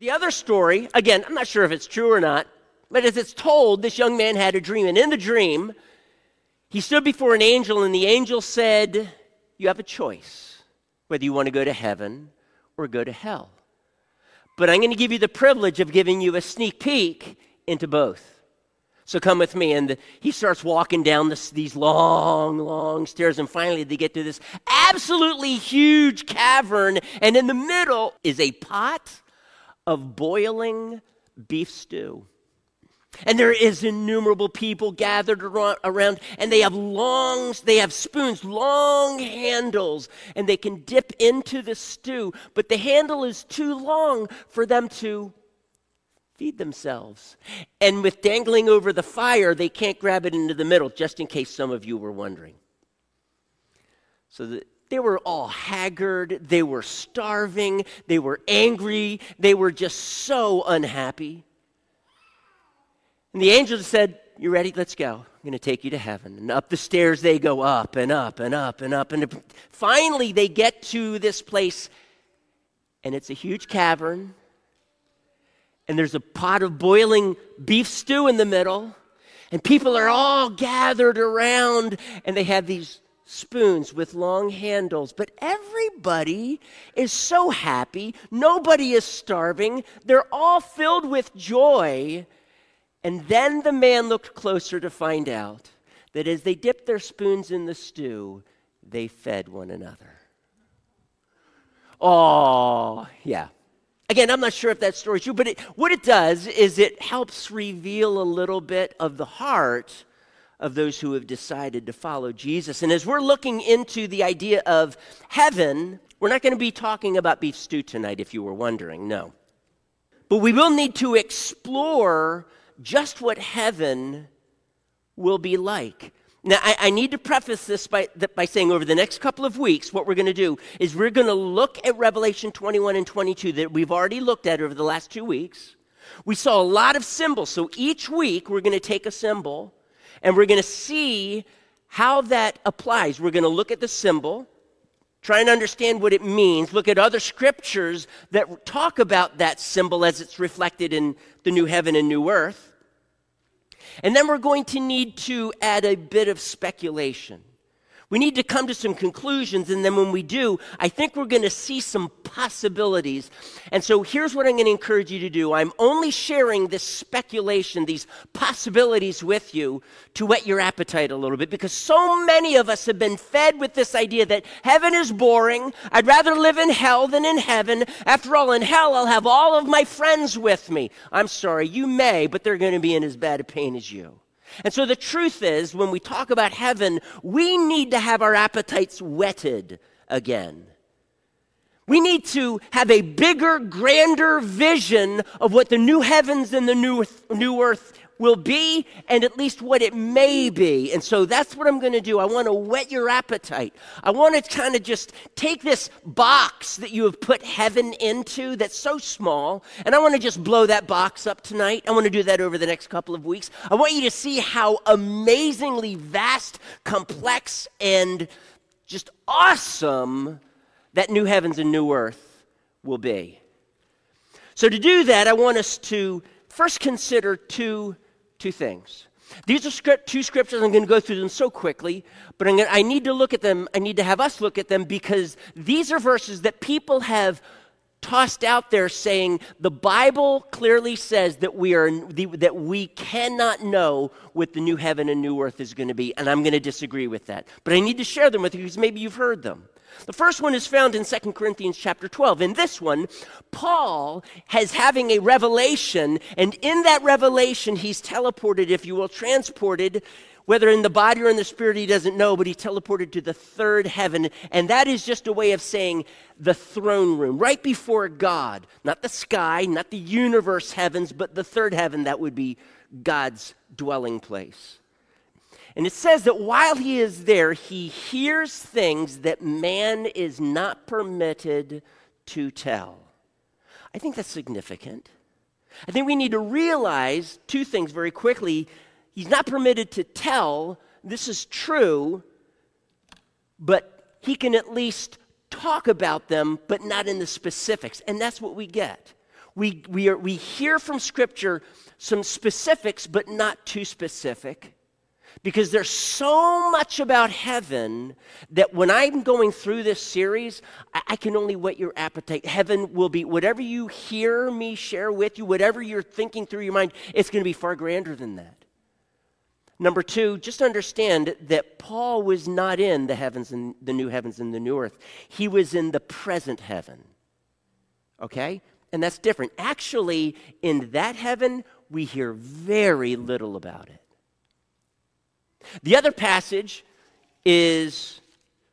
The other story, again, I'm not sure if it's true or not, but as it's told, this young man had a dream. And in the dream, he stood before an angel, and the angel said, You have a choice whether you want to go to heaven or go to hell. But I'm going to give you the privilege of giving you a sneak peek into both. So come with me. And the, he starts walking down this, these long, long stairs. And finally, they get to this absolutely huge cavern. And in the middle is a pot of boiling beef stew. And there is innumerable people gathered around, and they have long, they have spoons, long handles, and they can dip into the stew, but the handle is too long for them to feed themselves. And with dangling over the fire, they can't grab it into the middle, just in case some of you were wondering. So the, they were all haggard, they were starving, they were angry, they were just so unhappy. And the angel said, You ready? Let's go. I'm going to take you to heaven. And up the stairs they go up and up and up and up. And finally they get to this place, and it's a huge cavern. And there's a pot of boiling beef stew in the middle. And people are all gathered around, and they have these spoons with long handles, but everybody is so happy. Nobody is starving. They're all filled with joy. And then the man looked closer to find out that as they dipped their spoons in the stew, they fed one another. Oh, yeah. Again, I'm not sure if that story's true, but it, what it does is it helps reveal a little bit of the heart of those who have decided to follow Jesus. And as we're looking into the idea of heaven, we're not going to be talking about beef stew tonight, if you were wondering, no. But we will need to explore just what heaven will be like. Now, I, I, need to preface this by, by saying over the next couple of weeks, what we're going to do is we're going to look at Revelation 21 and 22 that we've already looked at over the last two weeks. We saw a lot of symbols. So each week, we're going to take a symbol and we're going to see how that applies. We're going to look at the symbol, try and understand what it means, look at other scriptures that talk about that symbol as it's reflected in the new heaven and new earth. And then we're going to need to add a bit of speculation. We need to come to some conclusions, and then when we do, I think we're going to see some possibilities. And so here's what I'm going to encourage you to do I'm only sharing this speculation, these possibilities with you to whet your appetite a little bit, because so many of us have been fed with this idea that heaven is boring. I'd rather live in hell than in heaven. After all, in hell, I'll have all of my friends with me. I'm sorry, you may, but they're going to be in as bad a pain as you. And so the truth is, when we talk about heaven, we need to have our appetites whetted again. We need to have a bigger, grander vision of what the new heavens and the new, new earth will be and at least what it may be. And so that's what I'm going to do. I want to whet your appetite. I want to kind of just take this box that you have put heaven into that's so small, and I want to just blow that box up tonight. I want to do that over the next couple of weeks. I want you to see how amazingly vast, complex, and just awesome that new heavens and new earth will be. So, to do that, I want us to first consider two two things. These are script, two scriptures. I'm going to go through them so quickly, but i need to look at them. I need to have us look at them because these are verses that people have tossed out there saying the Bible clearly says that we are that we cannot know what the new heaven and new earth is going to be, and I'm going to disagree with that. But I need to share them with you because maybe you've heard them. The first one is found in 2 Corinthians chapter 12. In this one, Paul has having a revelation, and in that revelation, he's teleported, if you will, transported, whether in the body or in the spirit, he doesn't know, but he teleported to the third heaven. And that is just a way of saying the throne room, right before God. Not the sky, not the universe heavens, but the third heaven, that would be God's dwelling place. And it says that while he is there, he hears things that man is not permitted to tell. I think that's significant. I think we need to realize two things very quickly. He's not permitted to tell, this is true, but he can at least talk about them, but not in the specifics. And that's what we get. we, we, are, we hear from Scripture some specifics, but not too specific. Because there's so much about heaven that when I'm going through this series, I, can only whet your appetite. Heaven will be whatever you hear me share with you, whatever you're thinking through your mind, it's going to be far grander than that. Number two, just understand that Paul was not in the heavens and the new heavens and the new earth. He was in the present heaven. Okay? And that's different. Actually, in that heaven, we hear very little about it. The other passage is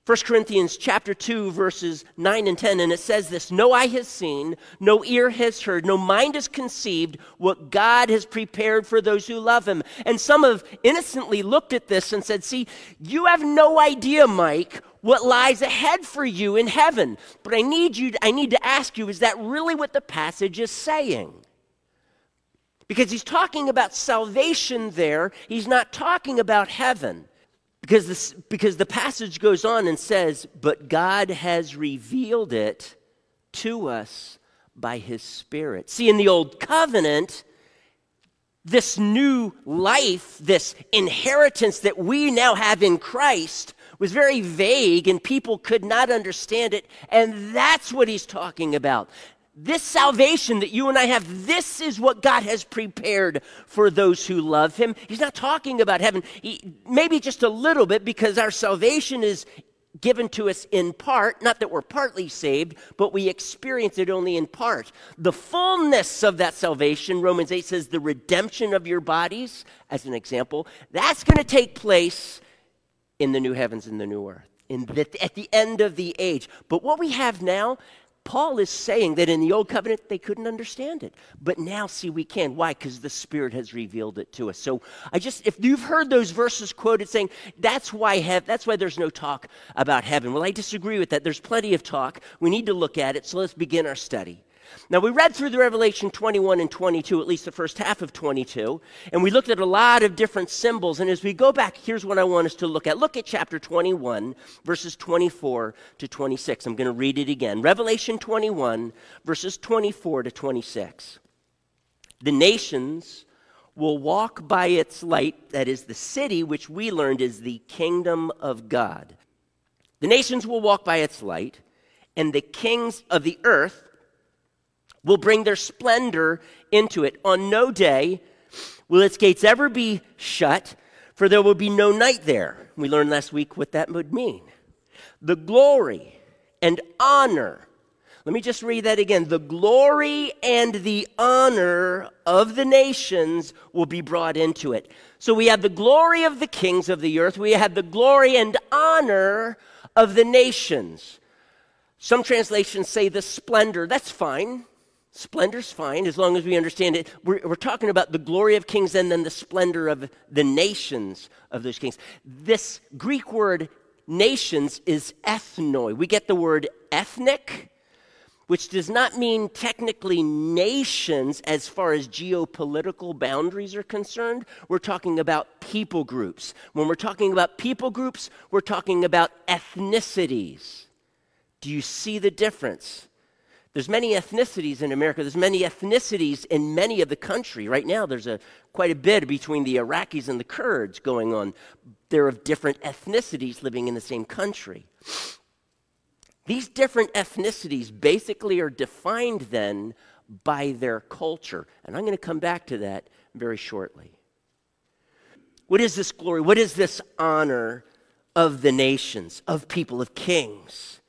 1 Corinthians chapter 2 verses 9 and 10 and it says this no eye has seen no ear has heard no mind has conceived what God has prepared for those who love him. And some have innocently looked at this and said see you have no idea Mike what lies ahead for you in heaven. But I need you I need to ask you is that really what the passage is saying because he's talking about salvation there he's not talking about heaven because, this, because the passage goes on and says, But God has revealed it to us by his Spirit. See, in the Old Covenant, this new life, this inheritance that we now have in Christ, was very vague and people could not understand it. And that's what he's talking about. This salvation that you and I have, this is what God has prepared for those who love Him. He's not talking about heaven, he, maybe just a little bit, because our salvation is given to us in part. Not that we're partly saved, but we experience it only in part. The fullness of that salvation, Romans 8 says, the redemption of your bodies, as an example, that's going to take place in the new heavens and the new earth. In the, at the end of the age. But what we have now, Paul is saying that in the old covenant they couldn't understand it. But now, see, we can. Why? Because the Spirit has revealed it to us. So I just, if you've heard those verses quoted saying, that's why, have, that's why there's no talk about heaven. Well, I disagree with that. There's plenty of talk. We need to look at it. So let's begin our study. Now, we read through the Revelation 21 and 22, at least the first half of 22, and we looked at a lot of different symbols. And as we go back, here's what I want us to look at. Look at chapter 21, verses 24 to 26. I'm going to read it again. Revelation 21, verses 24 to 26. The nations will walk by its light, that is, the city which we learned is the kingdom of God. The nations will walk by its light, and the kings of the earth will bring their splendor into it. On no day will its gates ever be shut, for there will be no night there. We learned last week what that would mean. The glory and honor. Let me just read that again. The glory and the honor of the nations will be brought into it. So we have the glory of the kings of the earth, we have the glory and honor of the nations. Some translations say the splendor. That's fine. Splendor's fine as long as we understand it. We're, we're, talking about the glory of kings and then the splendor of the nations of those kings. This Greek word nations is ethnoi. We get the word ethnic, which does not mean technically nations as far as geopolitical boundaries are concerned. We're talking about people groups. When we're talking about people groups, we're talking about ethnicities. Do you see the difference? There's many ethnicities in America. There's many ethnicities in many of the country. Right now, there's a, quite a bit between the Iraqis and the Kurds going on. They're of different ethnicities living in the same country. These different ethnicities basically are defined then by their culture. And I'm going to come back to that very shortly. What is this glory? What is this honor of the nations, of people, of kings?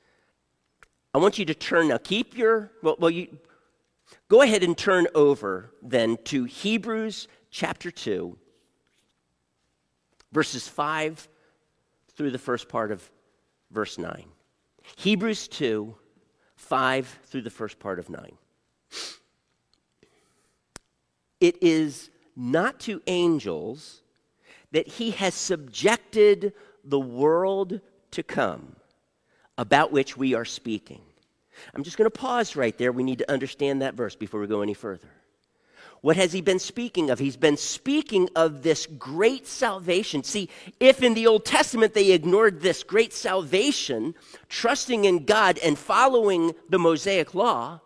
I want you to turn now. Keep your, well, well you, go ahead and turn over then to Hebrews chapter 2, verses 5 through the first part of verse 9. Hebrews 2, 5 through the first part of 9. It is not to angels that he has subjected the world to come about which we are speaking. I'm just going to pause right there. We need to understand that verse before we go any further. What has he been speaking of? He's been speaking of this great salvation. See, if in the Old Testament they ignored this great salvation, trusting in God and following the Mosaic law,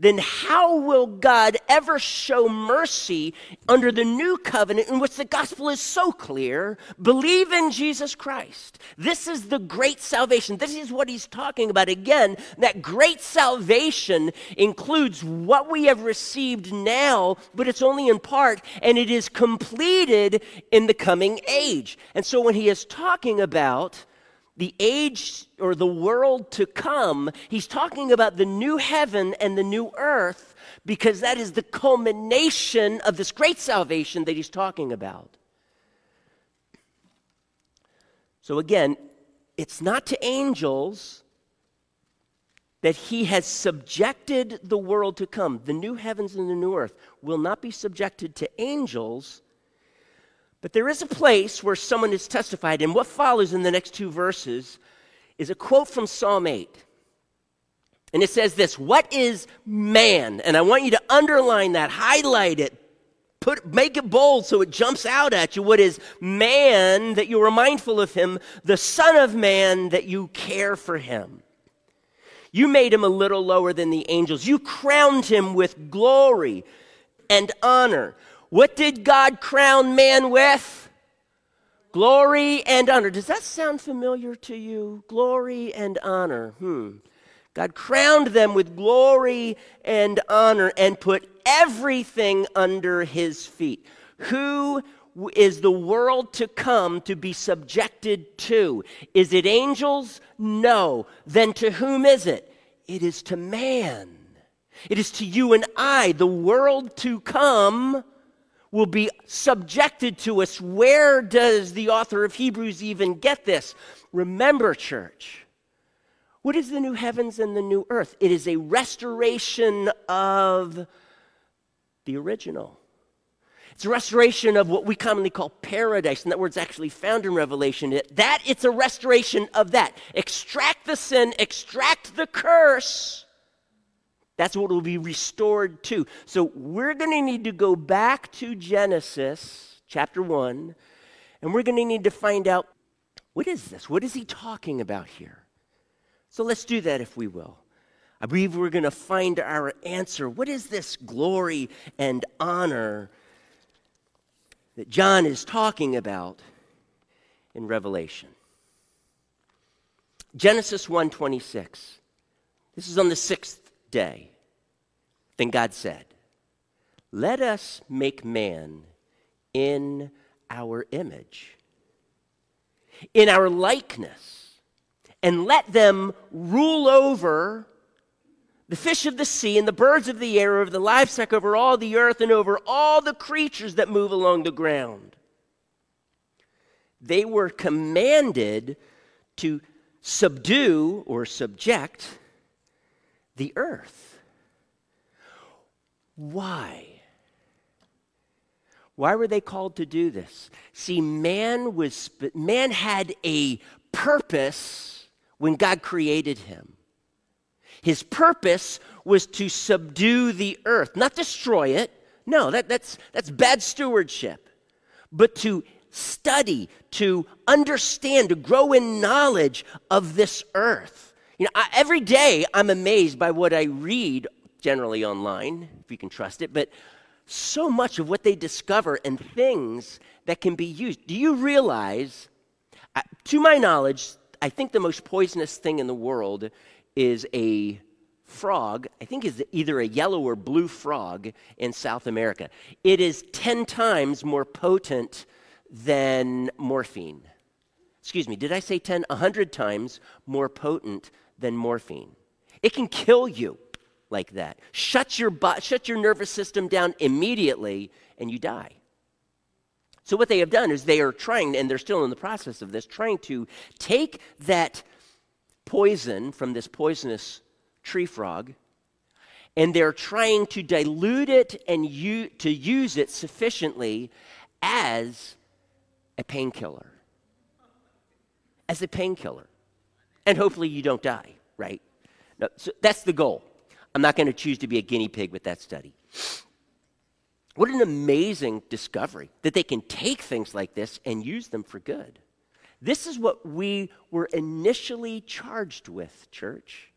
then how will God ever show mercy under the new covenant in which the gospel is so clear? Believe in Jesus Christ. This is the great salvation. This is what he's talking about. Again, that great salvation includes what we have received now, but it's only in part, and it is completed in the coming age. And so when he is talking about the age or the world to come, he's talking about the new heaven and the new earth because that is the culmination of this great salvation that he's talking about. So again, it's not to angels that he has subjected the world to come. The new heavens and the new earth will not be subjected to angels but there is a place where someone has testified, and what follows in the next two verses is a quote from Psalm 8. And it says this What is man? And I want you to underline that, highlight it, put, make it bold so it jumps out at you. What is man that you are mindful of him, the Son of Man that you care for him? You made him a little lower than the angels. You crowned him with glory and honor. What did God crown man with? Glory and honor. Does that sound familiar to you? Glory and honor. Hmm. God crowned them with glory and honor and put everything under his feet. Who is the world to come to be subjected to? Is it angels? No. Then to whom is it? It is to man. It is to you and I, the world to come will be subjected to us. Where does the author of Hebrews even get this? Remember, church, what is the new heavens and the new earth? It is a restoration of the original. It's a restoration of what we commonly call paradise, and that word's actually found in Revelation. That it's a restoration of that. Extract the sin, extract the curse, that's what will be restored to. So we're going to need to go back to Genesis chapter 1, and we're going to need to find out what is this? What is he talking about here? So let's do that if we will. I believe we're going to find our answer. What is this glory and honor that John is talking about in Revelation? Genesis 1:26. This is on the 6th day. Then God said, Let us make man in our image, in our likeness, and let them rule over the fish of the sea and the birds of the air, over the livestock, over all the earth, and over all the creatures that move along the ground. They were commanded to subdue or subject the earth. Why? Why were they called to do this? See, man was man had a purpose when God created him. His purpose was to subdue the earth, not destroy it. No, that, that's, that's bad stewardship. But to study, to understand, to grow in knowledge of this earth. You know, I, every day I'm amazed by what I read generally online, if you can trust it, but so much of what they discover and things that can be used. Do you realize, uh, to my knowledge, I think the most poisonous thing in the world is a frog, I think is either a yellow or blue frog in South America. It is 10 times more potent than morphine. Excuse me, did I say 10? 100 times more potent than morphine. It can kill you like that. Shut your, bu- shut your nervous system down immediately and you die. So, what they have done is they are trying, and they're still in the process of this, trying to take that poison from this poisonous tree frog and they're trying to dilute it and u- to use it sufficiently as a painkiller. As a painkiller. And hopefully you don't die, right? No, so that's the goal. I'm not going to choose to be a guinea pig with that study. What an amazing discovery that they can take things like this and use them for good. This is what we were initially charged with, church.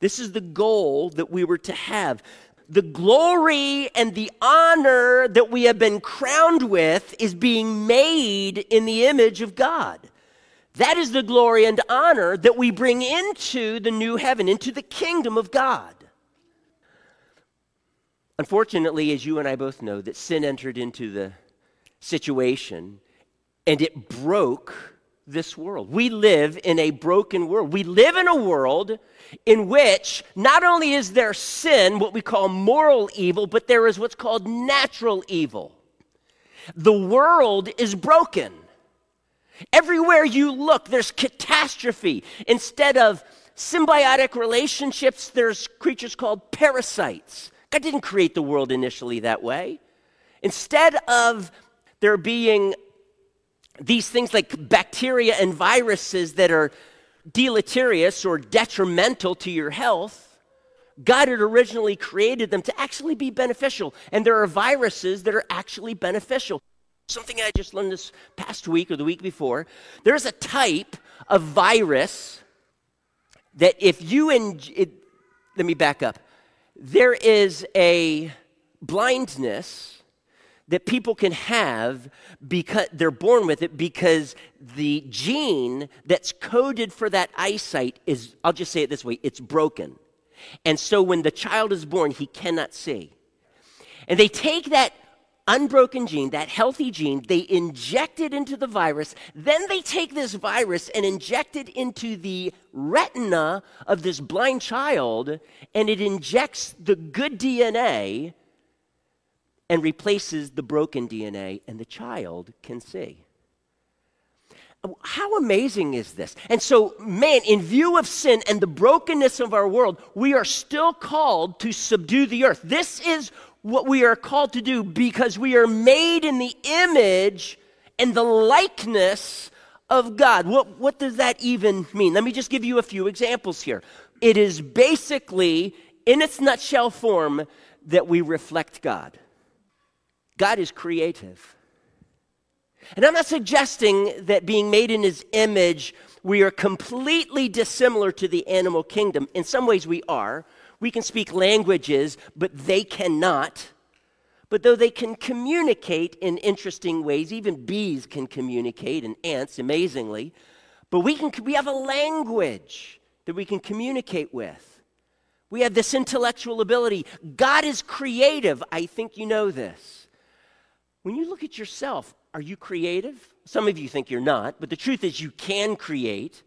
This is the goal that we were to have. The glory and the honor that we have been crowned with is being made in the image of God. That is the glory and honor that we bring into the new heaven, into the kingdom of God. Unfortunately, as you and I both know, that sin entered into the situation and it broke this world. We live in a broken world. We live in a world in which not only is there sin, what we call moral evil, but there is what's called natural evil. The world is broken. Everywhere you look, there's catastrophe. Instead of symbiotic relationships, there's creatures called parasites. God didn't create the world initially that way. Instead of there being these things like bacteria and viruses that are deleterious or detrimental to your health, God had originally created them to actually be beneficial. And there are viruses that are actually beneficial. Something I just learned this past week or the week before. There's a type of virus that if you, it, let me back up. There is a blindness that people can have because they're born with it because the gene that's coded for that eyesight is, I'll just say it this way, it's broken. And so when the child is born, he cannot see. And they take that unbroken gene, that healthy gene, they inject it into the virus. Then they take this virus and inject it into the retina of this blind child, and it injects the good DNA and replaces the broken DNA, and the child can see. How amazing is this? And so, man, in view of sin and the brokenness of our world, we are still called to subdue the earth. This is what we are called to do because we are made in the image and the likeness of God. What, what does that even mean? Let me just give you a few examples here. It is basically, in its nutshell form, that we reflect God. God is creative. And I'm not suggesting that being made in his image, we are completely dissimilar to the animal kingdom. In some ways, we are. We can speak languages, but they cannot. But though they can communicate in interesting ways, even bees can communicate and ants, amazingly, but we, can, we have a language that we can communicate with. We have this intellectual ability. God is creative. I think you know this. When you look at yourself, are you creative? Some of you think you're not, but the truth is you can create.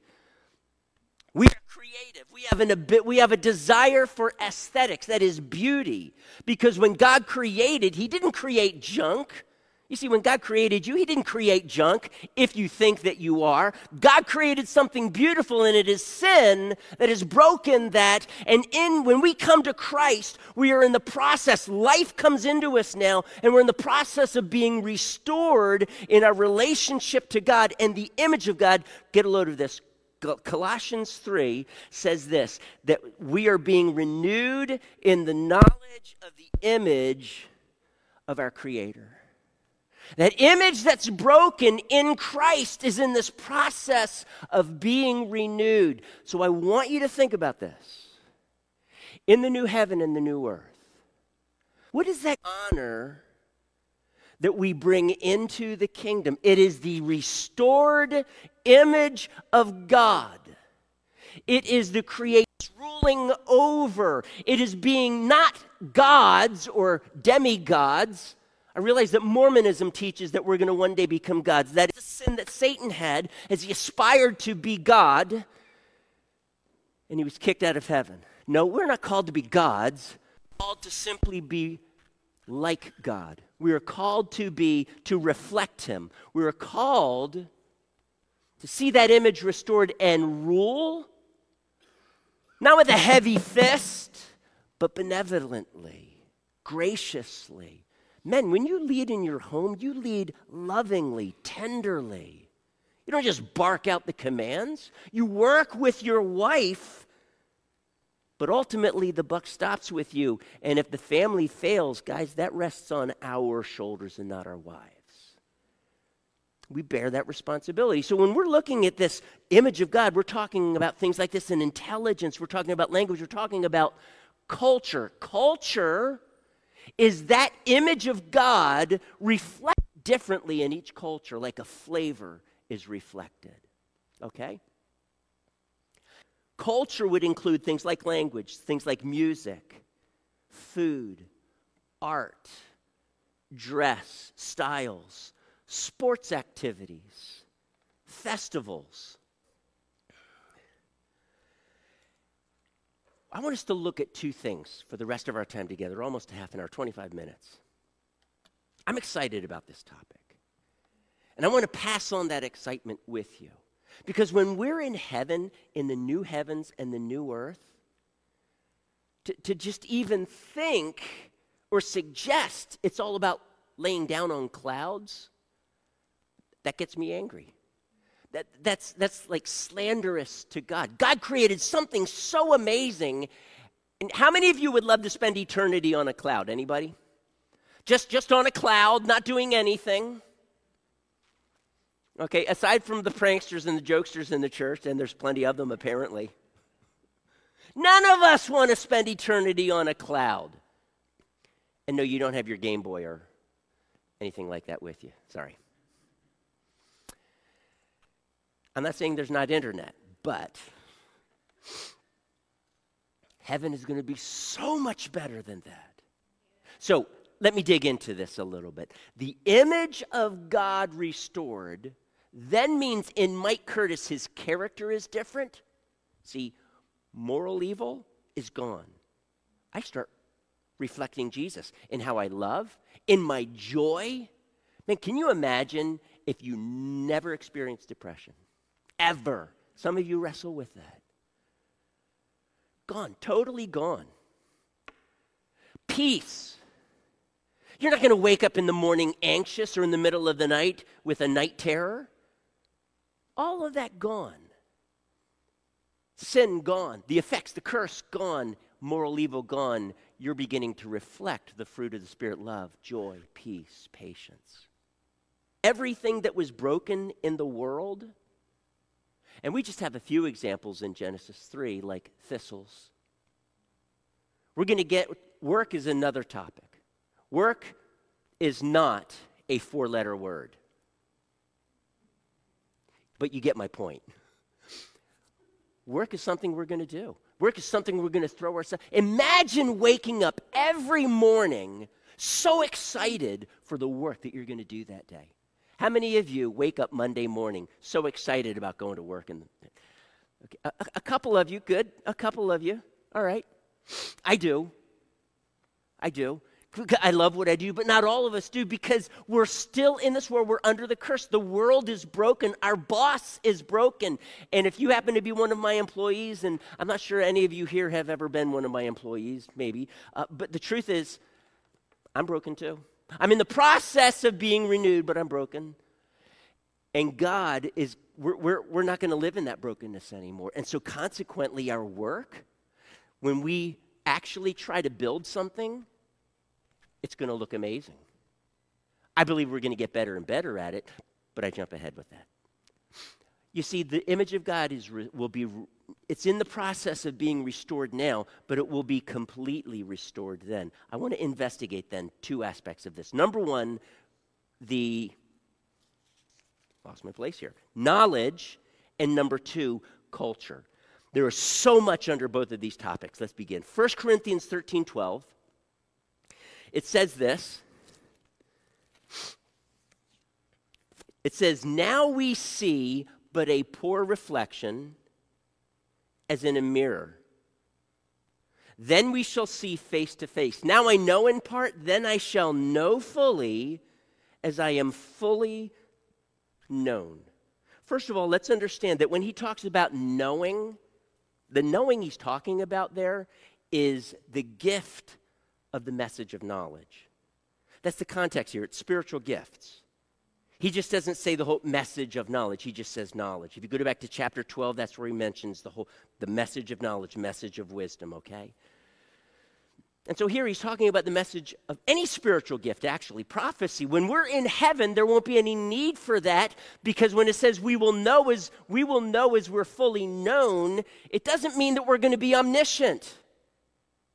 Creative. We have, an, we have a desire for aesthetics, that is beauty. Because when God created, He didn't create junk. You see, when God created you, He didn't create junk if you think that you are. God created something beautiful, and it is sin that has broken that. And in when we come to Christ, we are in the process. Life comes into us now, and we're in the process of being restored in our relationship to God and the image of God. Get a load of this. Colossians 3 says this that we are being renewed in the knowledge of the image of our Creator. That image that's broken in Christ is in this process of being renewed. So I want you to think about this. In the new heaven and the new earth, what is that honor that we bring into the kingdom. It is the restored image of God. It is the creation ruling over. It is being not gods or demigods. I realize that Mormonism teaches that we're going to one day become gods. That is the sin that Satan had as he aspired to be God and he was kicked out of heaven. No, we're not called to be gods, we're called to simply be like God. We are called to be, to reflect Him. We are called to see that image restored and rule, not with a heavy fist, but benevolently, graciously. Men, when you lead in your home, you lead lovingly, tenderly. You don't just bark out the commands. You work with your wife but ultimately, the buck stops with you. And if the family fails, guys, that rests on our shoulders and not our wives. We bear that responsibility. So when we're looking at this image of God, we're talking about things like this in intelligence, we're talking about language, we're talking about culture. Culture is that image of God reflected differently in each culture, like a flavor is reflected. Okay? Culture would include things like language, things like music, food, art, dress, styles, sports activities, festivals. I want us to look at two things for the rest of our time together, almost a half an hour, 25 minutes. I'm excited about this topic. And I want to pass on that excitement with you. Because when we're in heaven, in the new heavens and the new earth, to, to just even think or suggest it's all about laying down on clouds, that gets me angry. That, that's, that's like slanderous to God. God created something so amazing. And how many of you would love to spend eternity on a cloud? Anybody? Just, just on a cloud, not doing anything? Okay, aside from the pranksters and the jokesters in the church, and there's plenty of them apparently, none of us want to spend eternity on a cloud. And no, you don't have your Game Boy or anything like that with you. Sorry. I'm not saying there's not internet, but heaven is going to be so much better than that. So let me dig into this a little bit. The image of God restored then means in Mike Curtis, his character is different. See, moral evil is gone. I start reflecting Jesus in how I love, in my joy. Man, can you imagine if you never experienced depression? Ever. Some of you wrestle with that. Gone, totally gone. Peace. You're not going to wake up in the morning anxious or in the middle of the night with a night terror. All of that gone. Sin gone. The effects, the curse gone. Moral evil gone. You're beginning to reflect the fruit of the Spirit love, joy, peace, patience. Everything that was broken in the world, and we just have a few examples in Genesis 3, like thistles. We're going to get work is another topic. Work is not a four letter word but you get my point. Work is something we're going to do. Work is something we're going to throw ourselves. Imagine waking up every morning so excited for the work that you're going to do that day. How many of you wake up Monday morning so excited about going to work? And okay, a, a couple of you, good. A couple of you, all right. I do. I do. I love what I do, but not all of us do because we're still in this world. We're under the curse. The world is broken. Our boss is broken. And if you happen to be one of my employees, and I'm not sure any of you here have ever been one of my employees, maybe, uh, but the truth is, I'm broken too. I'm in the process of being renewed, but I'm broken. And God is, we're, we're, we're not going to live in that brokenness anymore. And so, consequently, our work, when we actually try to build something, it's going to look amazing. I believe we're going to get better and better at it, but I jump ahead with that. You see, the image of God is will be it's in the process of being restored now, but it will be completely restored then. I want to investigate then two aspects of this. Number one, the lost my place here. Knowledge, and number two, culture. There is so much under both of these topics. Let's begin. 1 Corinthians 13 12 it says this It says, Now we see but a poor reflection as in a mirror. Then we shall see face to face. Now I know in part, then I shall know fully as I am fully known. First of all, let's understand that when he talks about knowing, the knowing he's talking about there is the gift of the message of knowledge. That's the context here. It's spiritual gifts. He just doesn't say the whole message of knowledge. He just says knowledge. If you go back to chapter 12, that's where he mentions the whole the message of knowledge, message of wisdom, okay? And so here he's talking about the message of any spiritual gift, actually, prophecy. When we're in heaven, there won't be any need for that because when it says we will know as we will know as we're fully known, it doesn't mean that we're going to be omniscient.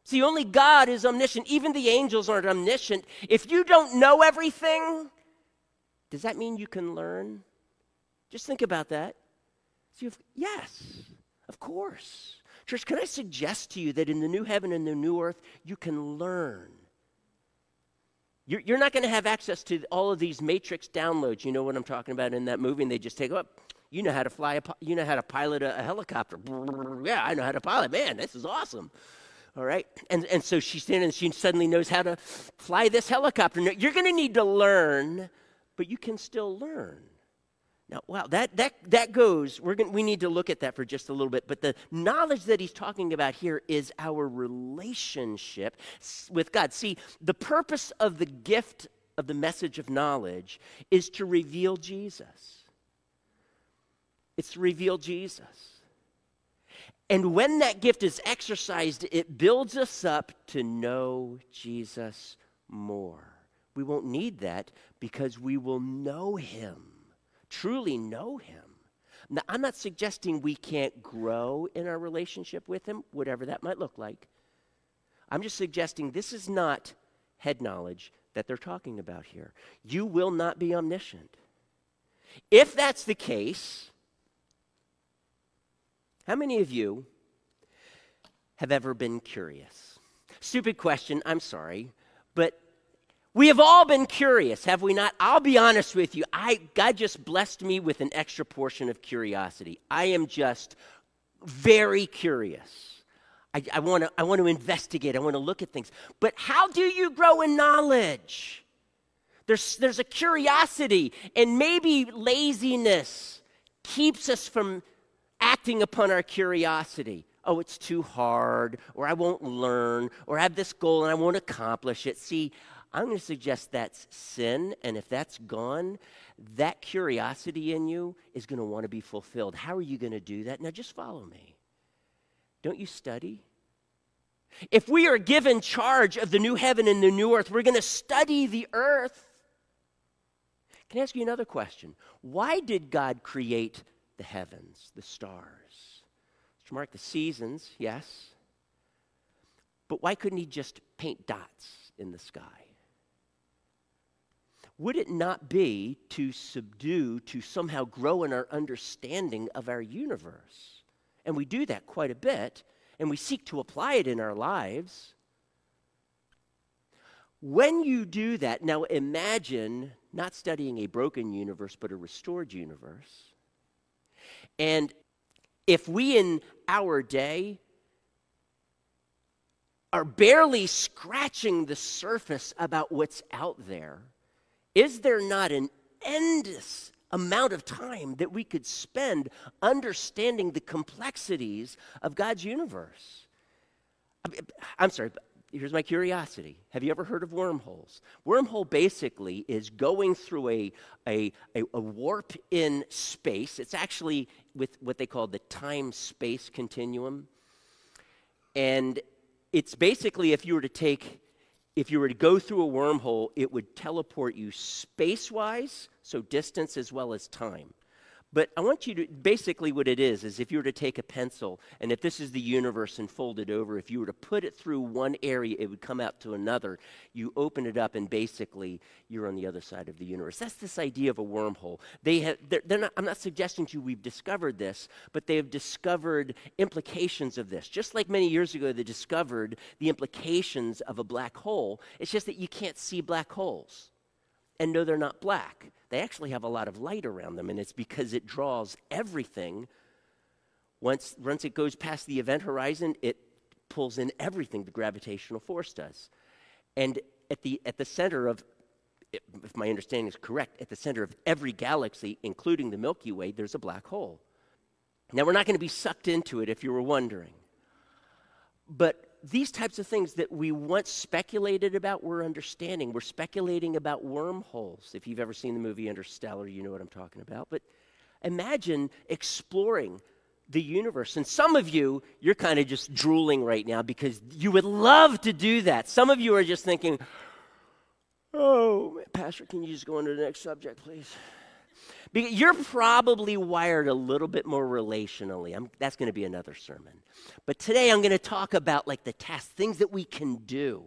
See, only God is omniscient. Even the angels aren't omniscient. If you don't know everything, does that mean you can learn? Just think about that. So yes, of course. Church, can I suggest to you that in the new heaven and the new earth, you can learn? You're, you're not going to have access to all of these matrix downloads. You know what I'm talking about in that movie? And they just take up. Oh, you know how to fly a, you know how to pilot a, a helicopter. Yeah, I know how to pilot. Man, this is awesome. All right. And, and so she's standing and she suddenly knows how to fly this helicopter. You're going to need to learn, but you can still learn. Now, wow, that, that, that goes, we're gonna, we need to look at that for just a little bit. But the knowledge that he's talking about here is our relationship with God. See, the purpose of the gift of the message of knowledge is to reveal Jesus. It's to reveal Jesus. And when that gift is exercised, it builds us up to know Jesus more. We won't need that because we will know him truly know Him. Now, I'm not suggesting we can't grow in our relationship with Him, whatever that might look like. I'm just suggesting this is not head knowledge that they're talking about here. You will not be omniscient. If that's the case, how many of you have ever been curious? Stupid question, I'm sorry, we have all been curious, have we not? I'll be honest with you. I, God just blessed me with an extra portion of curiosity. I am just very curious. I, I want to I want to investigate. I want to look at things. But how do you grow in knowledge? There's, there's a curiosity, and maybe laziness keeps us from acting upon our curiosity. Oh, it's too hard, or I won't learn, or I have this goal and I won't accomplish it. See, I'm going to suggest that's sin, and if that's gone, that curiosity in you is going to want to be fulfilled. How are you going to do that? Now, just follow me. Don't you study? If we are given charge of the new heaven and the new earth, we're going to study the earth. Can I ask you another question? Why did God create the heavens, the stars? To mark the seasons, yes. But why couldn't He just paint dots in the sky? Would it not be to subdue, to somehow grow in our understanding of our universe? And we do that quite a bit, and we seek to apply it in our lives. When you do that, now imagine not studying a broken universe, but a restored universe. And if we in our day are barely scratching the surface about what's out there, is there not an endless amount of time that we could spend understanding the complexities of God's universe? I'm sorry, here's my curiosity. Have you ever heard of wormholes? Wormhole basically is going through a, a, a, warp in space. It's actually with what they call the time space continuum. And it's basically if you were to take if you were to go through a wormhole, it would teleport you space wise, so distance as well as time. But I want you to basically what it is is if you were to take a pencil and if this is the universe and fold it over, if you were to put it through one area, it would come out to another. You open it up and basically you're on the other side of the universe. That's this idea of a wormhole. They have, they're, they're not, I'm not suggesting to you we've discovered this, but they have discovered implications of this. Just like many years ago they discovered the implications of a black hole. It's just that you can't see black holes. And no, they're not black they actually have a lot of light around them, and it's because it draws everything. Once, once it goes past the event horizon, it pulls in everything the gravitational force does. And at the, at the center of, if my understanding is correct, at the center of every galaxy, including the Milky Way, there's a black hole. Now, we're not going to be sucked into it if you were wondering. But these types of things that we once speculated about, we're understanding. We're speculating about wormholes. If you've ever seen the movie Interstellar, you know what I'm talking about. But imagine exploring the universe. And some of you, you're kind of just drooling right now because you would love to do that. Some of you are just thinking, oh, Pastor, can you just go on to the next subject, please? You're probably wired a little bit more relationally. I'm, that's going to be another sermon. But today I'm going to talk about like the tasks, things that we can do.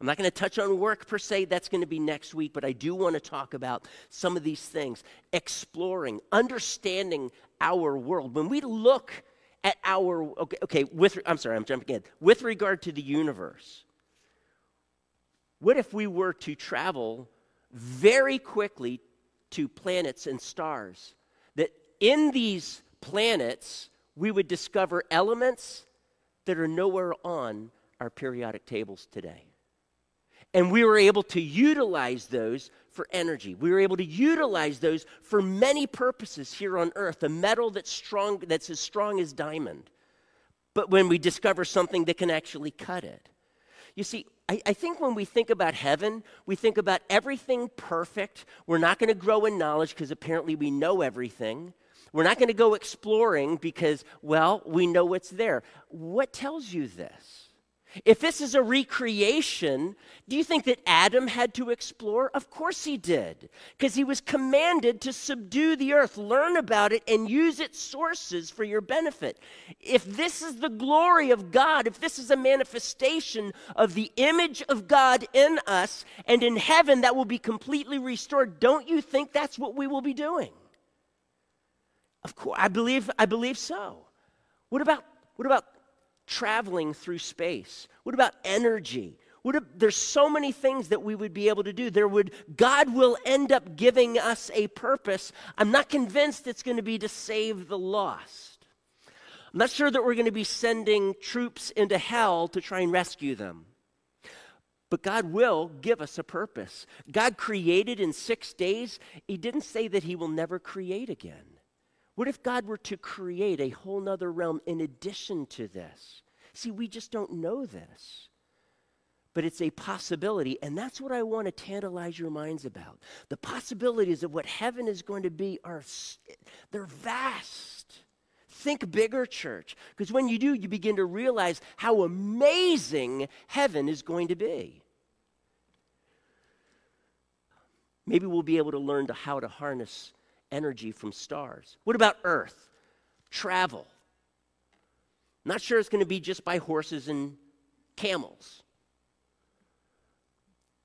I'm not going to touch on work per se, that's going to be next week, but I do want to talk about some of these things. Exploring, understanding our world. When we look at our, okay, okay with, I'm sorry, I'm jumping in. With regard to the universe, what if we were to travel very quickly to planets and stars. That in these planets, we would discover elements that are nowhere on our periodic tables today. And we were able to utilize those for energy. We were able to utilize those for many purposes here on earth. A metal that's strong that's as strong as diamond. But when we discover something that can actually cut it. You see, I, I, think when we think about heaven, we think about everything perfect. We're not going to grow in knowledge because apparently we know everything. We're not going to go exploring because, well, we know what's there. What tells you this? If this is a recreation, do you think that Adam had to explore? Of course he did, because he was commanded to subdue the earth, learn about it, and use its sources for your benefit. If this is the glory of God, if this is a manifestation of the image of God in us, and in heaven that will be completely restored, don't you think that's what we will be doing? Of course, I believe, I believe so. What about, what about traveling through space? What about energy? What if, there's so many things that we would be able to do. There would God will end up giving us a purpose. I'm not convinced it's going to be to save the lost. I'm not sure that we're going to be sending troops into hell to try and rescue them. But God will give us a purpose. God created in six days. He didn't say that He will never create again. What if God were to create a whole nother realm in addition to this? See, we just don't know this. But it's a possibility, and that's what I want to tantalize your minds about. The possibilities of what heaven is going to be are they're vast. Think bigger, church, because when you do, you begin to realize how amazing heaven is going to be. Maybe we'll be able to learn to how to harness energy from stars. What about Earth? Travel. Not sure it's going to be just by horses and camels.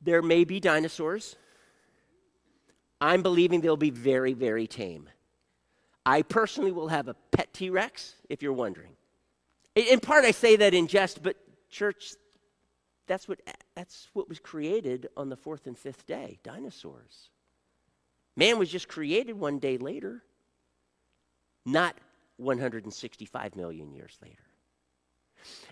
There may be dinosaurs. I'm believing they'll be very, very tame. I personally will have a pet T Rex, if you're wondering. In part, I say that in jest, but church, that's what, that's what was created on the fourth and fifth day dinosaurs. Man was just created one day later, not 165 million years later.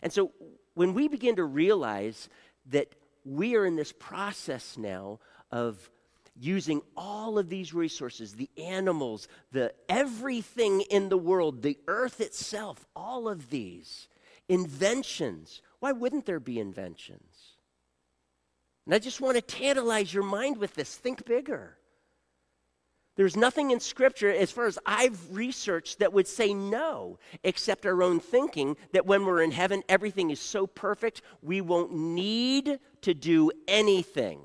And so when we begin to realize that we are in this process now of using all of these resources the animals the everything in the world the earth itself all of these inventions why wouldn't there be inventions? And i just want to tantalize your mind with this. Think bigger there's nothing in Scripture, as far as I've researched, that would say no, except our own thinking that when we're in heaven, everything is so perfect, we won't need to do anything.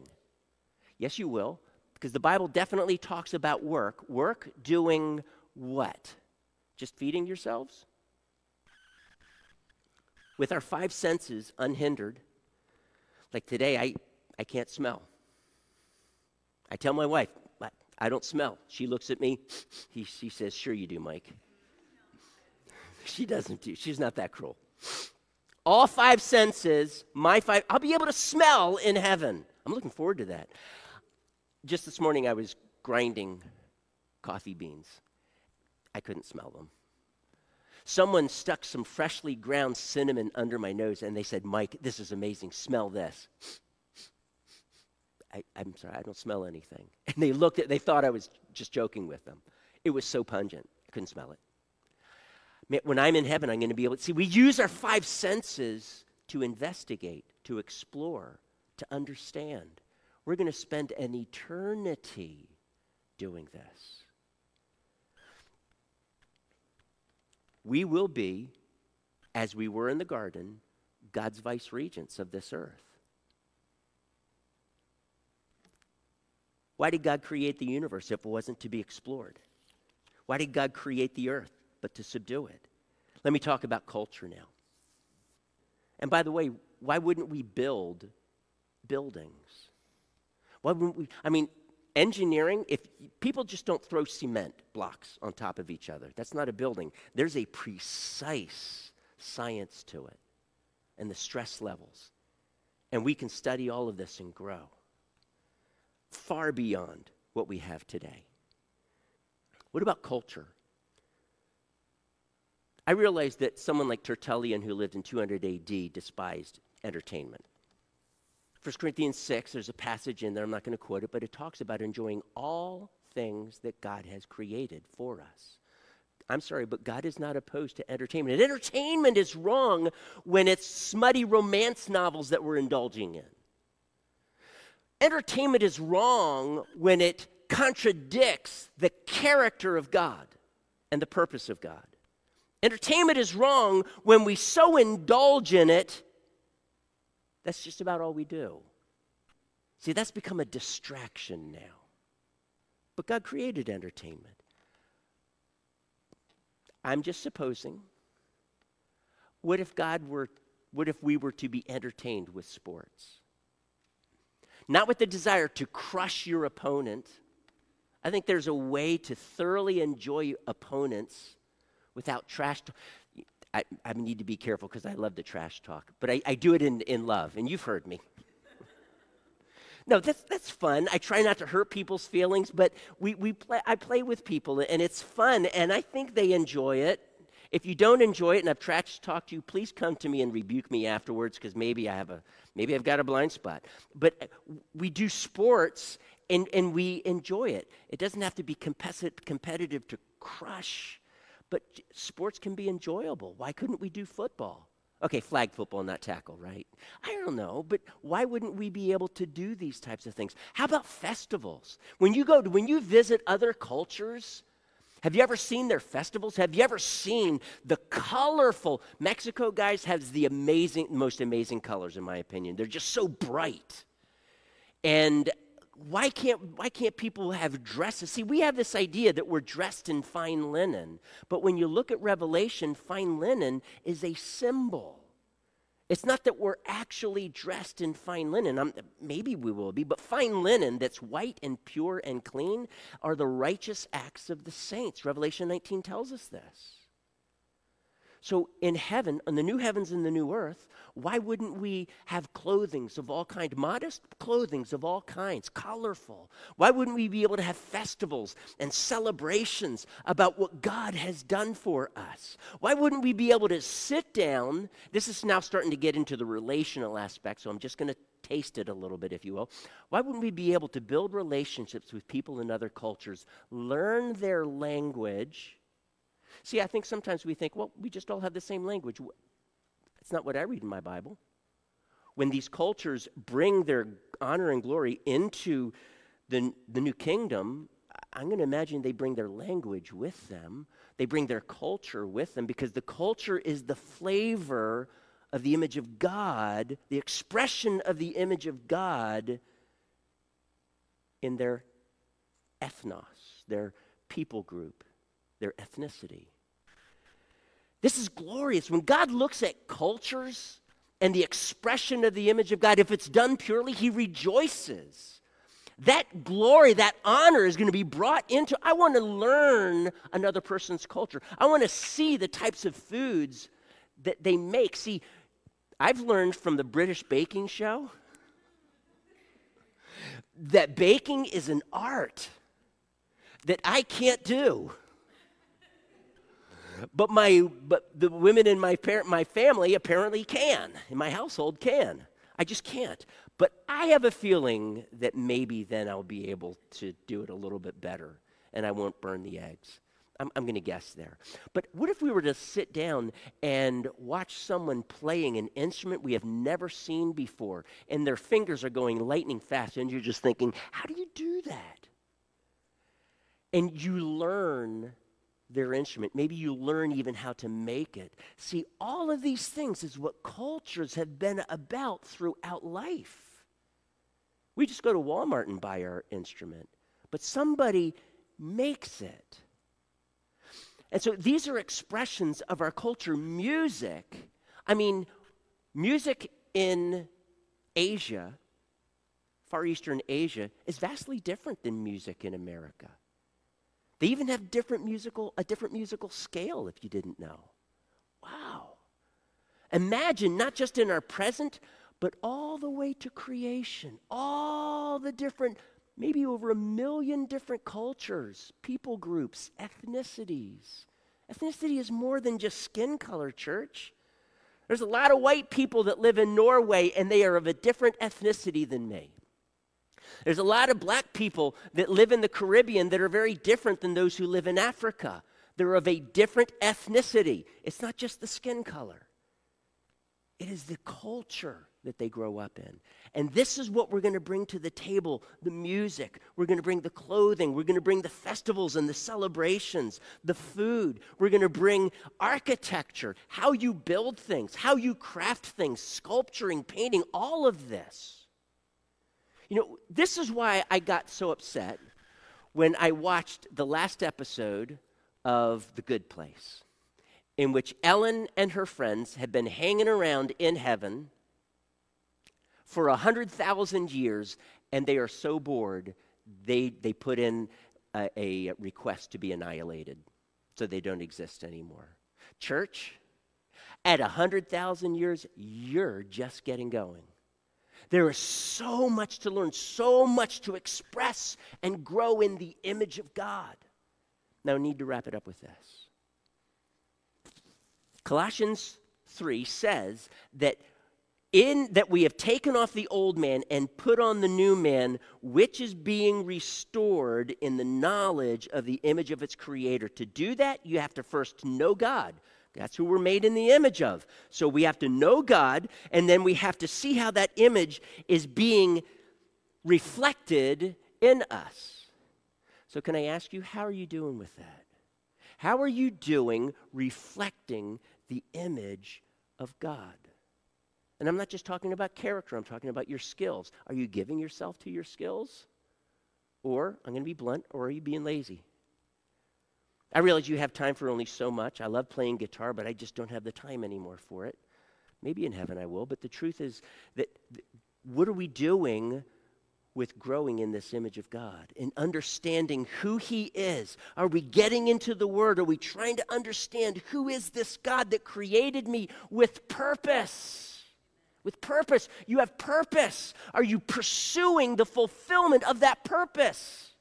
Yes, you will, because the Bible definitely talks about work. Work doing what? Just feeding yourselves? With our five senses unhindered, like today, I, I can't smell. I tell my wife, I don't smell. She looks at me. He, she says, Sure, you do, Mike. She doesn't do. She's not that cruel. All five senses, my five, I'll be able to smell in heaven. I'm looking forward to that. Just this morning, I was grinding coffee beans. I couldn't smell them. Someone stuck some freshly ground cinnamon under my nose and they said, Mike, this is amazing. Smell this. I, am sorry, I don't smell anything. And they looked at, they thought I was just joking with them. It was so pungent, I couldn't smell it. When I'm in heaven, I'm going to be able to see. We use our five senses to investigate, to explore, to understand. We're going to spend an eternity doing this. we will be, as we were in the garden, God's vice regents of this earth. Why did God create the universe if it wasn't to be explored? Why did God create the earth but to subdue it? Let me talk about culture now. And by the way, why wouldn't we build buildings? Why wouldn't we? I mean, engineering, if people just don't throw cement blocks on top of each other, that's not a building. There's a precise science to it and the stress levels. And we can study all of this and grow far beyond what we have today. What about culture? I realized that someone like Tertullian, who lived in 200 AD, despised entertainment. 1 Corinthians 6, there's a passage in there, I'm not going to quote it, but it talks about enjoying all things that God has created for us. I'm sorry, but God is not opposed to entertainment. And entertainment is wrong when it's smutty romance novels that we're indulging in. Entertainment is wrong when it contradicts the character of God and the purpose of God. Entertainment is wrong when we so indulge in it, that's just about all we do. See, that's become a distraction now. But God created entertainment. I'm just supposing. What if God were, what if we were to be entertained with sports? Not with the desire to crush your opponent. I think there's a way to thoroughly enjoy opponents without trash talk. I, I need to be careful because I love the trash talk, but I, I do it in, in love, and you've heard me. no, that's, that's fun. I try not to hurt people's feelings, but we, we play, I play with people, and it's fun, and I think they enjoy it. If you don't enjoy it and I've tried to talk to you, please come to me and rebuke me afterwards because maybe I have a maybe I've got a blind spot. But uh, we do sports and, and we enjoy it. It doesn't have to be competitive to crush but sports can be enjoyable. Why couldn't we do football? Okay, flag football, not tackle, right? I don't know, but why wouldn't we be able to do these types of things? How about festivals? When you go to, when you visit other cultures, have you ever seen their festivals? Have you ever seen the colorful Mexico guys has the amazing most amazing colors in my opinion. They're just so bright. And why can't, why can't people have dresses? See, we have this idea that we're dressed in fine linen, but when you look at Revelation, fine linen is a symbol. It's not that we're actually dressed in fine linen. I'm, maybe we will be, but fine linen that's white and pure and clean are the righteous acts of the saints. Revelation 19 tells us this. So in heaven, on the new heavens and the new earth, why wouldn't we have clothings of all kinds, modest clothings of all kinds, colorful? Why wouldn't we be able to have festivals and celebrations about what God has done for us? Why wouldn't we be able to sit down? This is now starting to get into the relational aspect, so I'm just going to taste it a little bit, if you will. Why wouldn't we be able to build relationships with people in other cultures, learn their language? See, I think sometimes we think, well, we just all have the same language. It's not what I read in my Bible. When these cultures bring their honor and glory into the, the new kingdom, I'm going to imagine they bring their language with them. They bring their culture with them because the culture is the flavor of the image of God, the expression of the image of God in their ethnos, their people group their ethnicity. This is glorious. When God looks at cultures and the expression of the image of God, if it's done purely, he rejoices. That glory, that honor is going to be brought into. I want to learn another person's culture. I want to see the types of foods that they make. See, I've learned from the British baking show that baking is an art that I can't do. But my but the women in my parent my family apparently can. In my household can. I just can't. But I have a feeling that maybe then I'll be able to do it a little bit better and I won't burn the eggs. I'm, I'm going to guess there. But what if we were to sit down and watch someone playing an instrument we have never seen before and their fingers are going lightning fast and you're just thinking, how do you do that? And you learn their instrument. Maybe you learn even how to make it. See, all of these things is what cultures have been about throughout life. We just go to Walmart and buy our instrument, but somebody makes it. And so these are expressions of our culture. Music, I mean, music in Asia, Far Eastern Asia, is vastly different than music in America. They even have different musical, a different musical scale, if you didn't know. Wow. Imagine not just in our present, but all the way to creation, all the different, maybe over a million different cultures, people groups, ethnicities. Ethnicity is more than just skin color, church. There's a lot of white people that live in Norway, and they are of a different ethnicity than me. There's a lot of black people that live in the Caribbean that are very different than those who live in Africa. They're of a different ethnicity. It's not just the skin color, it is the culture that they grow up in. And this is what we're going to bring to the table the music. We're going to bring the clothing. We're going to bring the festivals and the celebrations, the food. We're going to bring architecture, how you build things, how you craft things, sculpturing, painting, all of this. You know, this is why I got so upset when I watched the last episode of The Good Place, in which Ellen and her friends had been hanging around in heaven for a hundred thousand years, and they are so bored, they, they put in a, a request to be annihilated so they don't exist anymore. Church, at a hundred thousand years, you're just getting going. There is so much to learn, so much to express and grow in the image of God. Now, I need to wrap it up with this. Colossians 3 says that in that we have taken off the old man and put on the new man which is being restored in the knowledge of the image of its creator to do that you have to first know god that's who we're made in the image of. So we have to know God, and then we have to see how that image is being reflected in us. So, can I ask you, how are you doing with that? How are you doing reflecting the image of God? And I'm not just talking about character, I'm talking about your skills. Are you giving yourself to your skills? Or, I'm going to be blunt, or are you being lazy? I realize you have time for only so much. I love playing guitar, but I just don't have the time anymore for it. Maybe in heaven I will, but the truth is that th- what are we doing with growing in this image of God and understanding who He is? Are we getting into the Word? Are we trying to understand who is this God that created me with purpose? With purpose. You have purpose. Are you pursuing the fulfillment of that purpose?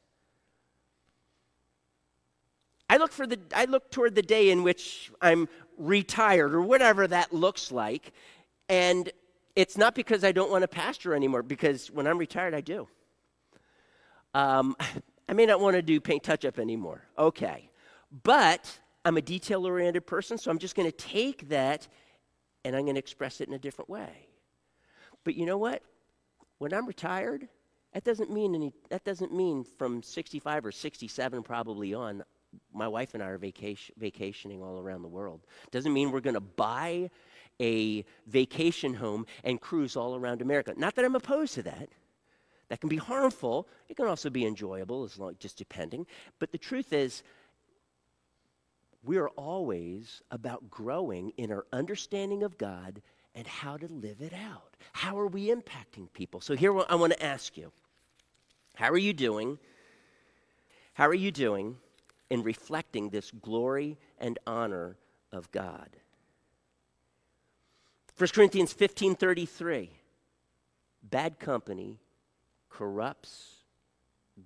I look for the I look toward the day in which I'm retired or whatever that looks like, and it's not because I don't want to pastor anymore. Because when I'm retired, I do. Um, I may not want to do paint touch up anymore. Okay, but I'm a detail oriented person, so I'm just going to take that and I'm going to express it in a different way. But you know what? When I'm retired, that doesn't mean any. That doesn't mean from 65 or 67 probably on my wife and I are vacation, vacationing all around the world. Doesn't mean we're going to buy a vacation home and cruise all around America. Not that I'm opposed to that. That can be harmful. It can also be enjoyable, as long just depending. But the truth is, we are always about growing in our understanding of God and how to live it out. How are we impacting people? So here I want to ask you, how are you doing? How are you doing in reflecting this glory and honor of God. 1 Corinthians 15:33 Bad company corrupts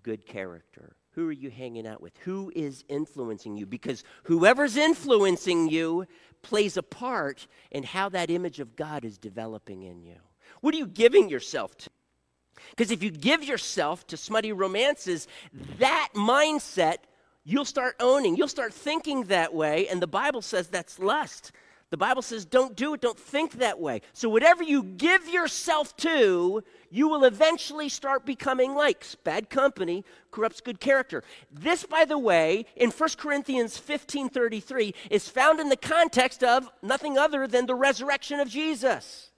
good character. Who are you hanging out with? Who is influencing you? Because whoever's influencing you plays a part in how that image of God is developing in you. What are you giving yourself to? Because if you give yourself to smutty romances, that mindset you'll start owning, you'll start thinking that way, and the Bible says that's lust. The Bible says, don't do it, don't think that way. So, whatever you give yourself to, you will eventually start becoming like. Bad company corrupts good character. This, by the way, in 1 Corinthians 15 33, is found in the context of nothing other than the resurrection of Jesus.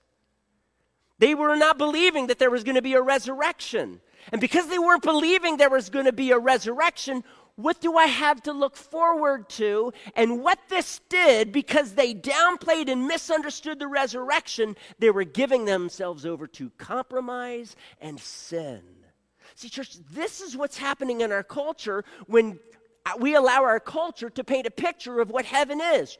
They were not believing that there was going to be a resurrection. And because they weren't believing there was going to be a resurrection, what do I have to look forward to? And what this did, because they downplayed and misunderstood the resurrection, they were giving themselves over to compromise and sin. See, church, this is what's happening in our culture when we allow our culture to paint a picture of what heaven is.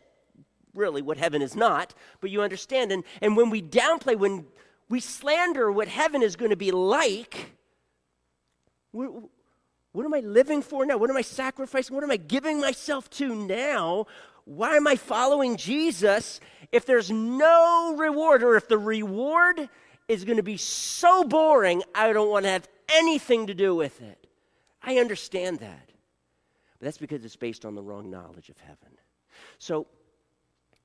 Really, what heaven is not, but you understand. And, and when we downplay, when we slander what heaven is going to be like, what am I living for now? What am I sacrificing? What am I giving myself to now? Why am I following Jesus if there's no reward or if the reward is going to be so boring, I don't want to have anything to do with it? I understand that. But that's because it's based on the wrong knowledge of heaven. So,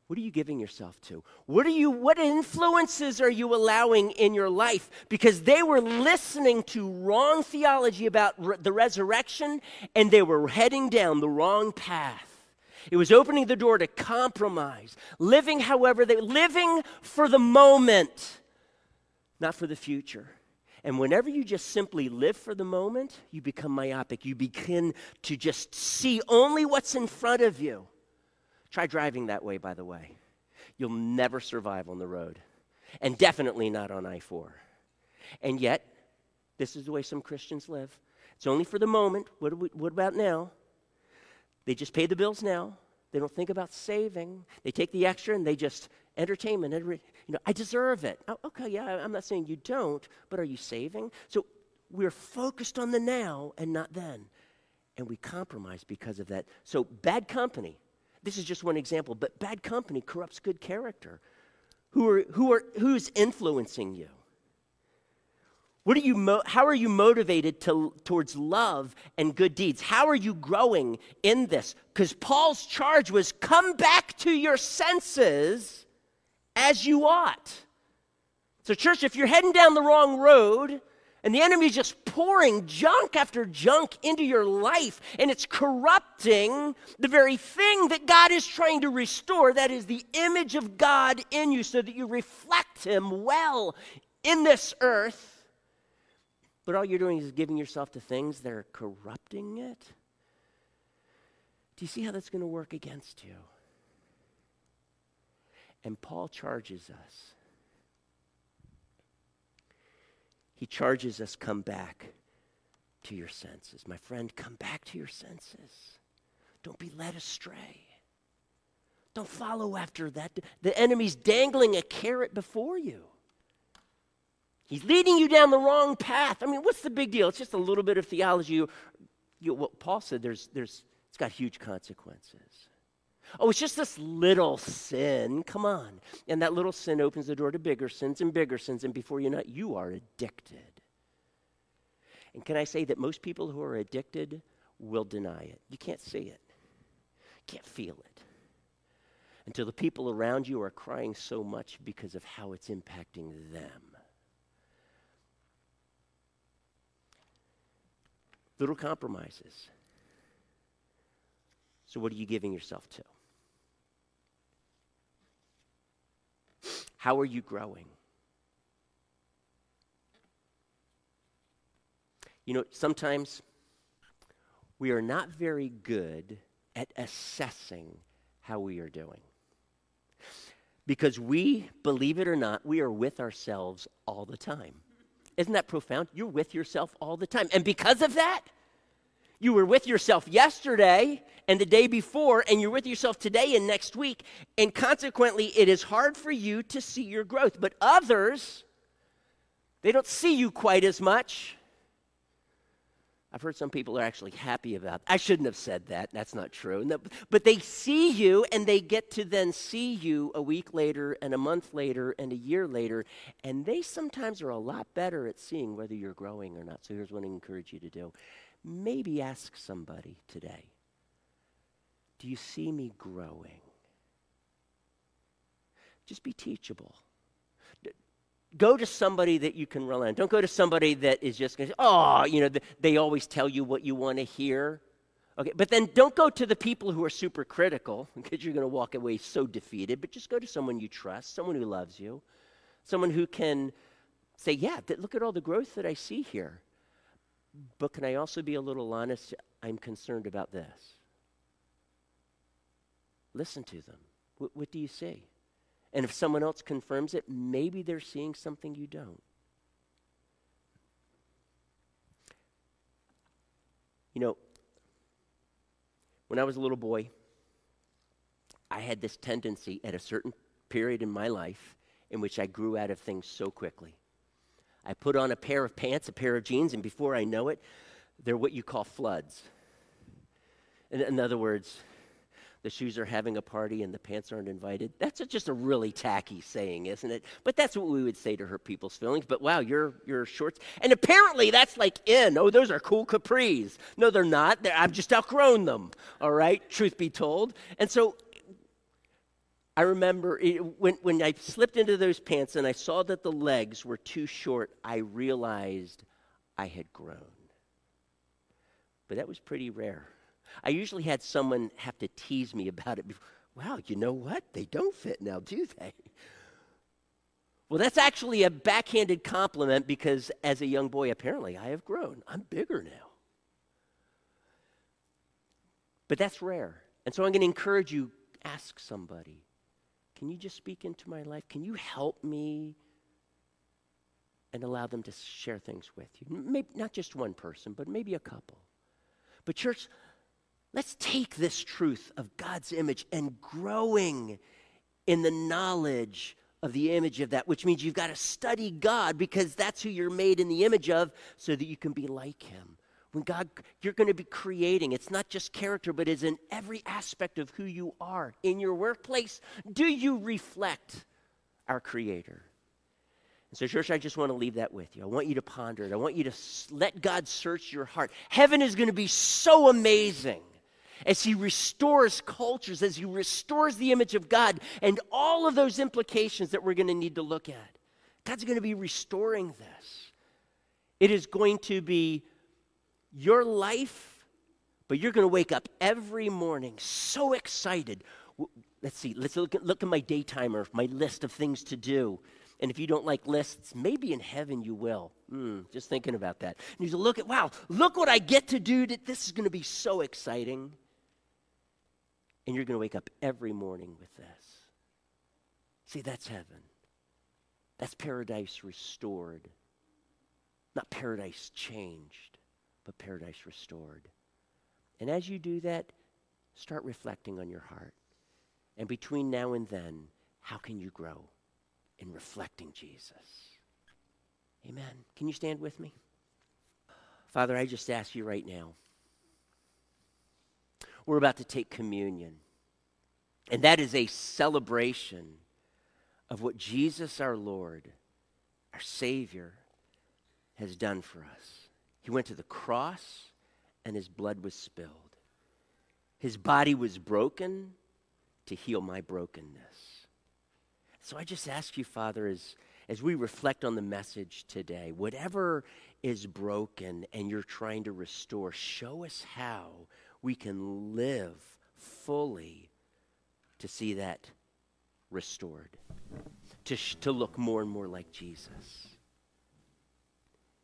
what are you giving yourself to? What are you what influences are you allowing in your life? Because they were listening to wrong theology about re- the resurrection and they were heading down the wrong path. It was opening the door to compromise, living however they living for the moment, not for the future. And whenever you just simply live for the moment, you become myopic. You begin to just see only what's in front of you. Try driving that way, by the way. You'll never survive on the road, and definitely not on I 4. And yet, this is the way some Christians live. It's only for the moment. What, we, what about now? They just pay the bills now. They don't think about saving. They take the extra and they just entertainment. You know, I deserve it. Oh, okay, yeah, I'm not saying you don't, but are you saving? So we're focused on the now and not then. And we compromise because of that. So bad company this is just one example, but bad company corrupts good character. Who are, who are, who's influencing you? What are you mo- how are you motivated to, towards love and good deeds? How are you growing in this? Because Paul's charge was come back to your senses as you ought. So, church, if you're heading down the wrong road, and the enemy is just pouring junk after junk into your life, and it's corrupting the very thing that God is trying to restore that is the image of God in you, so that you reflect Him well in this earth. But all you're doing is giving yourself to things that are corrupting it. Do you see how that's going to work against you? And Paul charges us he charges us come back to your senses. My friend, come back to your senses. Don't be led astray. Don't follow after that. The enemy's dangling a carrot before you. He's leading you down the wrong path. I mean, what's the big deal? It's just a little bit of theology. You, you, what Paul said, there's, there's, it's got huge consequences. Oh, it's just this little sin. Come on. And that little sin opens the door to bigger sins and bigger sins. And before you know it, you are addicted. And can I say that most people who are addicted will deny it? You can't see it, can't feel it. Until the people around you are crying so much because of how it's impacting them. Little compromises. So, what are you giving yourself to? How are you growing? You know, sometimes we are not very good at assessing how we are doing. Because we, believe it or not, we are with ourselves all the time. Isn't that profound? You're with yourself all the time. And because of that, you were with yourself yesterday and the day before, and you're with yourself today and next week. And consequently, it is hard for you to see your growth. But others, they don't see you quite as much. I've heard some people are actually happy about. I shouldn't have said that. That's not true. No, but they see you and they get to then see you a week later and a month later and a year later and they sometimes are a lot better at seeing whether you're growing or not. So here's what I encourage you to do maybe ask somebody today Do you see me growing? just be teachable. Go to somebody that you can rely on. Don't go to somebody that is just going to say, oh, you know, they always tell you what you want to hear. Okay, but then don't go to the people who are super critical because you're going to walk away so defeated, but just go to someone you trust, someone who loves you, someone who can say, yeah, th- look at all the growth that I see here. But can I also be a little honest? I'm concerned about this. Listen to them. W- what do you see? And if someone else confirms it, maybe they're seeing something you don't. You know, when I was a little boy, I had this tendency at a certain period in my life in which I grew out of things so quickly. I put on a pair of pants, a pair of jeans, and before I know it, they're what you call floods. In, in other words, the shoes are having a party and the pants aren't invited. That's a, just a really tacky saying, isn't it? But that's what we would say to hurt people's feelings. But wow, your your shorts, and apparently that's like in. Oh, those are cool capris. No, they're not. They're, I've just outgrown them. All right, truth be told. And so I remember it, when, when I slipped into those pants and I saw that the legs were too short, I realized I had grown. But that was pretty rare. I usually had someone have to tease me about it. Before. Wow, you know what? They don't fit now, do they? Well, that's actually a backhanded compliment because as a young boy, apparently, I have grown. I'm bigger now. But that's rare. And so I'm going to encourage you ask somebody, can you just speak into my life? Can you help me? And allow them to share things with you. Maybe not just one person, but maybe a couple. But, church, Let's take this truth of God's image and growing in the knowledge of the image of that, which means you've got to study God because that's who you're made in the image of so that you can be like Him. When God, you're going to be creating, it's not just character, but it's in every aspect of who you are. In your workplace, do you reflect our Creator? And so, church, I just want to leave that with you. I want you to ponder it. I want you to let God search your heart. Heaven is going to be so amazing as he restores cultures, as he restores the image of God, and all of those implications that we're going to need to look at. God's going to be restoring this. It is going to be your life, but you're going to wake up every morning so excited. Let's see, let's look at, look at my day timer, my list of things to do. And if you don't like lists, maybe in heaven you will. Mm, just thinking about that. And you look at, wow, look what I get to do. This is going to be so exciting. And you're going to wake up every morning with this. See, that's heaven. That's paradise restored. Not paradise changed, but paradise restored. And as you do that, start reflecting on your heart. And between now and then, how can you grow in reflecting Jesus? Amen. Can you stand with me? Father, I just ask you right now we're about to take communion. And that is a celebration of what Jesus our Lord, our Savior, has done for us. He went to the cross and his blood was spilled. His body was broken to heal my brokenness. So I just ask you, Father, as, as we reflect on the message today, whatever is broken and you're trying to restore, show us how we can live fully to see that restored, to, sh- to look more and more like Jesus.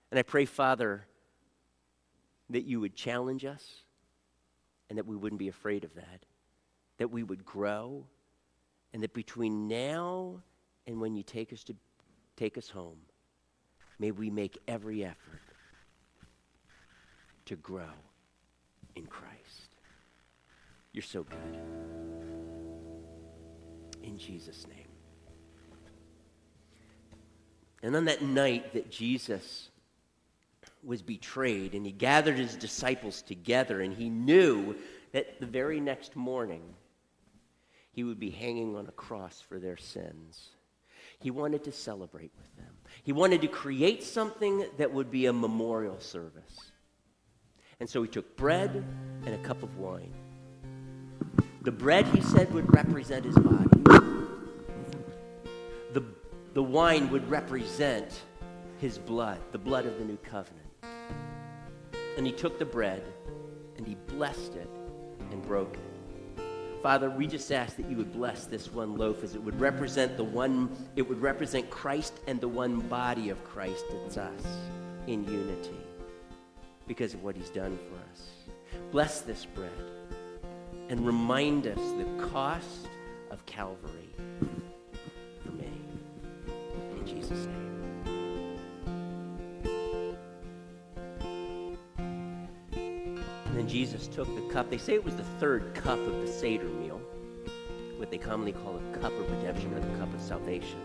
And I pray, Father, that you would challenge us and that we wouldn't be afraid of that, that we would grow, and that between now and when you take us to take us home, may we make every effort to grow in Christ. You're so good. In Jesus' name. And on that night that Jesus was betrayed and he gathered his disciples together and he knew that the very next morning he would be hanging on a cross for their sins. He wanted to celebrate with them. He wanted to create something that would be a memorial service. And so he took bread and a cup of wine. The bread, he said, would represent his body. the the wine would represent his blood, the blood of the new covenant. And he took the bread and he blessed it and broke it. Father, we just ask that you would bless this one loaf as it would represent the one, it would represent Christ and the one body of Christ. It's us in unity because of what he's done for us. Bless this bread and remind us the cost of Calvary for me. In Jesus' name. Jesus took the cup. They say it was the third cup of the Seder meal, what they commonly call a cup of redemption or the cup of salvation.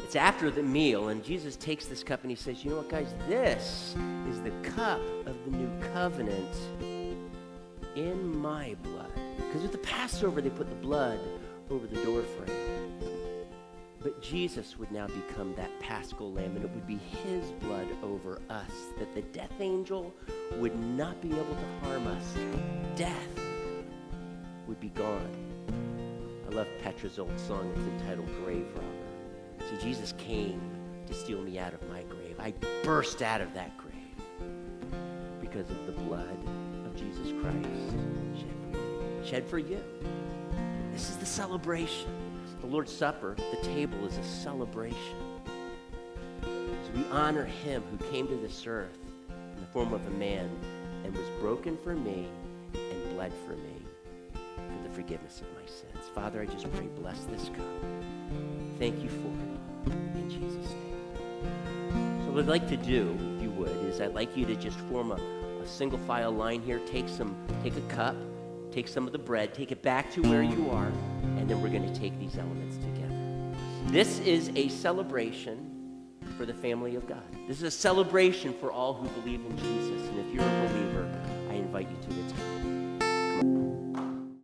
It's after the meal, and Jesus takes this cup and he says, You know what, guys? This is the cup of the new covenant in my blood. Because with the Passover, they put the blood over the doorframe. But Jesus would now become that paschal lamb, and it would be his blood over us, that the death angel would not be able to harm us. Death would be gone. I love Petra's old song. It's entitled Grave Robber. See, Jesus came to steal me out of my grave. I burst out of that grave because of the blood of Jesus Christ shed for you. Shed for you. This is the celebration. The Lord's Supper, the table, is a celebration. As we honor him who came to this earth in the form of a man and was broken for me and bled for me for the forgiveness of my sins. Father, I just pray, bless this cup. Thank you for it. In Jesus' name. So what I'd like to do, if you would, is I'd like you to just form a, a single file line here. Take some, take a cup, take some of the bread, take it back to where you are, and then we're going to take these elements together. This is a celebration for the family of God. This is a celebration for all who believe in Jesus. And if you're a believer, I invite you to the table.